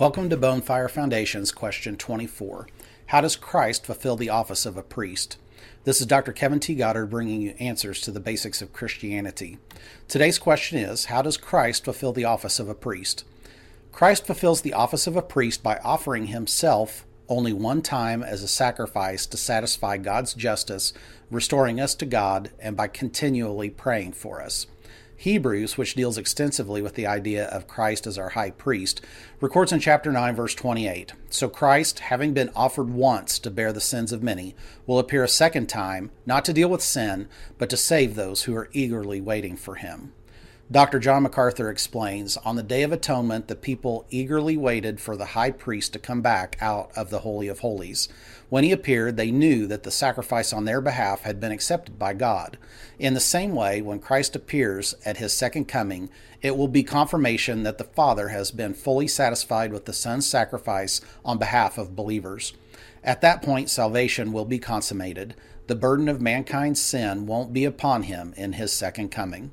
Welcome to Bonefire Foundation's question 24. How does Christ fulfill the office of a priest? This is Dr. Kevin T. Goddard bringing you answers to the basics of Christianity. Today's question is How does Christ fulfill the office of a priest? Christ fulfills the office of a priest by offering himself only one time as a sacrifice to satisfy God's justice, restoring us to God, and by continually praying for us. Hebrews, which deals extensively with the idea of Christ as our high priest, records in chapter 9, verse 28 So Christ, having been offered once to bear the sins of many, will appear a second time, not to deal with sin, but to save those who are eagerly waiting for him. Dr. John MacArthur explains On the Day of Atonement, the people eagerly waited for the high priest to come back out of the Holy of Holies. When he appeared, they knew that the sacrifice on their behalf had been accepted by God. In the same way, when Christ appears at his second coming, it will be confirmation that the Father has been fully satisfied with the Son's sacrifice on behalf of believers. At that point, salvation will be consummated. The burden of mankind's sin won't be upon him in his second coming.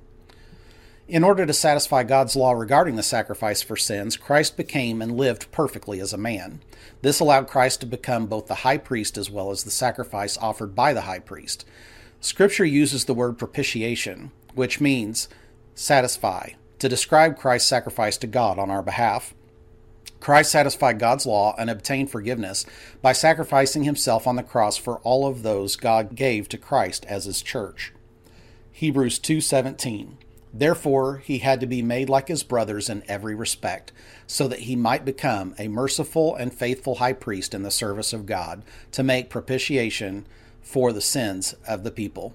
In order to satisfy God's law regarding the sacrifice for sins, Christ became and lived perfectly as a man. This allowed Christ to become both the high priest as well as the sacrifice offered by the high priest. Scripture uses the word propitiation, which means satisfy, to describe Christ's sacrifice to God on our behalf. Christ satisfied God's law and obtained forgiveness by sacrificing himself on the cross for all of those God gave to Christ as his church. Hebrews 2:17 Therefore, he had to be made like his brothers in every respect, so that he might become a merciful and faithful high priest in the service of God, to make propitiation for the sins of the people.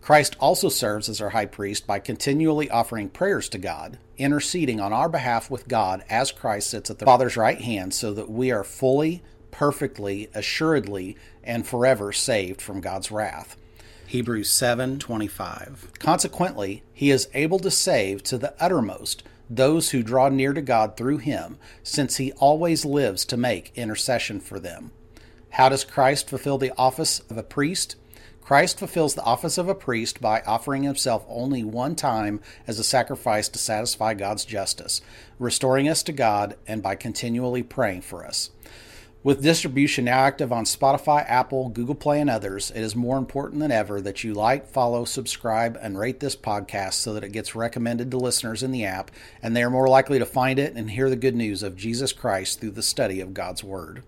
Christ also serves as our high priest by continually offering prayers to God, interceding on our behalf with God as Christ sits at the Father's right hand, so that we are fully, perfectly, assuredly, and forever saved from God's wrath. Hebrews 7:25. Consequently, he is able to save to the uttermost those who draw near to God through him, since he always lives to make intercession for them. How does Christ fulfill the office of a priest? Christ fulfills the office of a priest by offering himself only one time as a sacrifice to satisfy God's justice, restoring us to God, and by continually praying for us. With distribution now active on Spotify, Apple, Google Play, and others, it is more important than ever that you like, follow, subscribe, and rate this podcast so that it gets recommended to listeners in the app and they are more likely to find it and hear the good news of Jesus Christ through the study of God's Word.